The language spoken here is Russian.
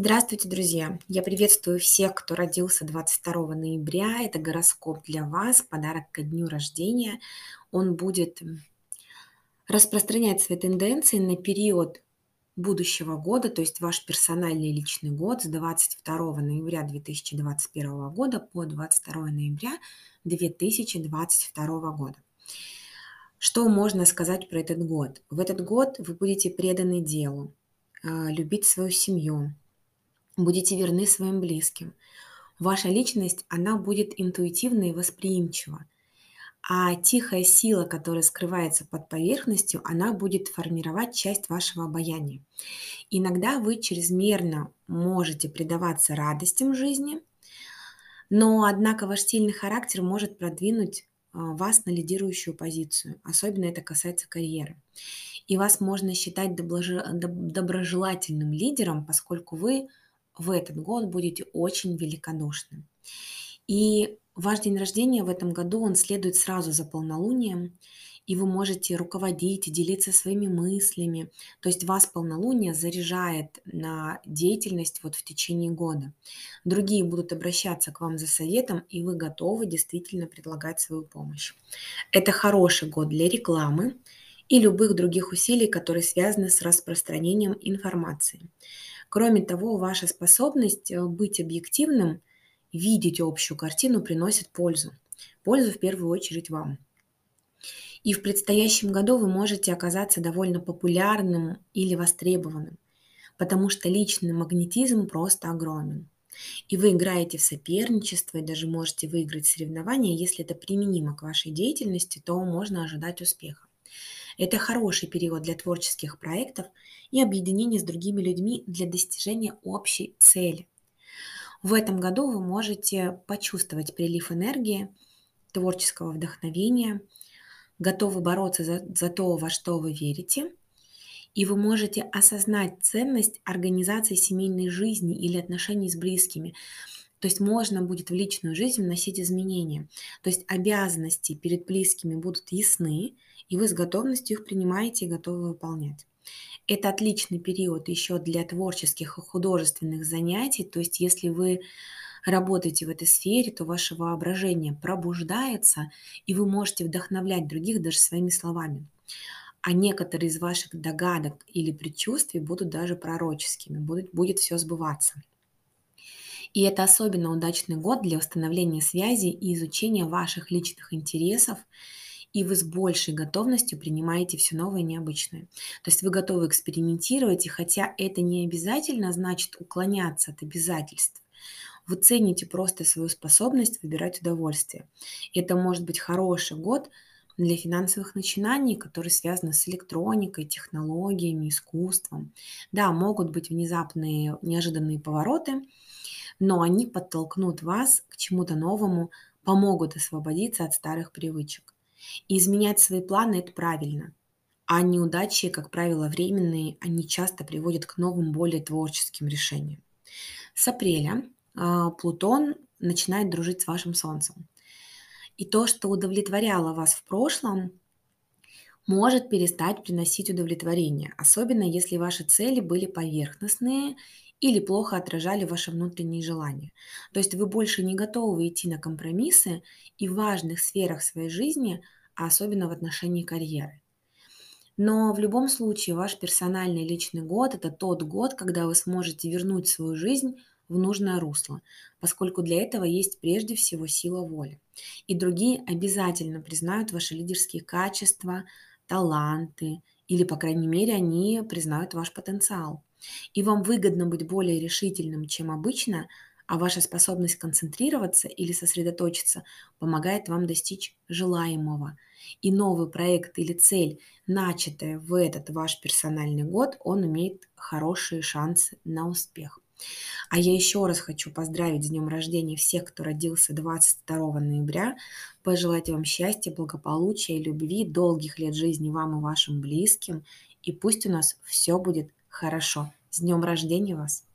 Здравствуйте, друзья! Я приветствую всех, кто родился 22 ноября. Это гороскоп для вас, подарок ко дню рождения. Он будет распространять свои тенденции на период будущего года, то есть ваш персональный личный год с 22 ноября 2021 года по 22 ноября 2022 года. Что можно сказать про этот год? В этот год вы будете преданы делу, а, любить свою семью, будете верны своим близким. Ваша личность, она будет интуитивна и восприимчива. А тихая сила, которая скрывается под поверхностью, она будет формировать часть вашего обаяния. Иногда вы чрезмерно можете предаваться радостям жизни, но, однако, ваш сильный характер может продвинуть а, вас на лидирующую позицию. Особенно это касается карьеры. И вас можно считать доброжелательным лидером, поскольку вы в этот год будете очень великодушны. И ваш день рождения в этом году, он следует сразу за полнолунием, и вы можете руководить, делиться своими мыслями. То есть вас полнолуние заряжает на деятельность вот в течение года. Другие будут обращаться к вам за советом, и вы готовы действительно предлагать свою помощь. Это хороший год для рекламы и любых других усилий, которые связаны с распространением информации. Кроме того, ваша способность э, быть объективным, видеть общую картину приносит пользу. Пользу в первую очередь вам. И в предстоящем году вы можете оказаться довольно популярным или востребованным, потому что личный магнетизм просто огромен. И вы играете в соперничество и даже можете выиграть соревнования. Если это применимо к вашей деятельности, то можно ожидать успеха. Это хороший период для творческих проектов и объединения с другими людьми для достижения общей цели. В этом году вы можете почувствовать прилив энергии, творческого вдохновения, готовы бороться за, за то, во что вы верите, и вы можете осознать ценность организации семейной жизни или отношений с близкими. То есть можно будет в личную жизнь вносить изменения. То есть обязанности перед близкими будут ясны, и вы с готовностью их принимаете и готовы выполнять. Это отличный период еще для творческих и художественных занятий. То есть если вы работаете в этой сфере, то ваше воображение пробуждается, и вы можете вдохновлять других даже своими словами. А некоторые из ваших догадок или предчувствий будут даже пророческими, будет, будет все сбываться. И это особенно удачный год для установления связи и изучения ваших личных интересов, и вы с большей готовностью принимаете все новое и необычное. То есть вы готовы экспериментировать, и хотя это не обязательно значит уклоняться от обязательств, вы цените просто свою способность выбирать удовольствие. Это может быть хороший год для финансовых начинаний, которые связаны с электроникой, технологиями, искусством. Да, могут быть внезапные, неожиданные повороты, но они подтолкнут вас к чему-то новому, помогут освободиться от старых привычек. И изменять свои планы – это правильно. А неудачи, как правило, временные, они часто приводят к новым, более творческим решениям. С апреля а, Плутон начинает дружить с вашим Солнцем. И то, что удовлетворяло вас в прошлом, может перестать приносить удовлетворение, особенно если ваши цели были поверхностные или плохо отражали ваши внутренние желания. То есть вы больше не готовы идти на компромиссы и в важных сферах своей жизни, а особенно в отношении карьеры. Но в любом случае ваш персональный личный год – это тот год, когда вы сможете вернуть свою жизнь в нужное русло, поскольку для этого есть прежде всего сила воли. И другие обязательно признают ваши лидерские качества, таланты, или, по крайней мере, они признают ваш потенциал и вам выгодно быть более решительным, чем обычно, а ваша способность концентрироваться или сосредоточиться помогает вам достичь желаемого. И новый проект или цель, начатая в этот ваш персональный год, он имеет хорошие шансы на успех. А я еще раз хочу поздравить с днем рождения всех, кто родился 22 ноября, пожелать вам счастья, благополучия, любви, долгих лет жизни вам и вашим близким. И пусть у нас все будет хорошо. С днем рождения вас!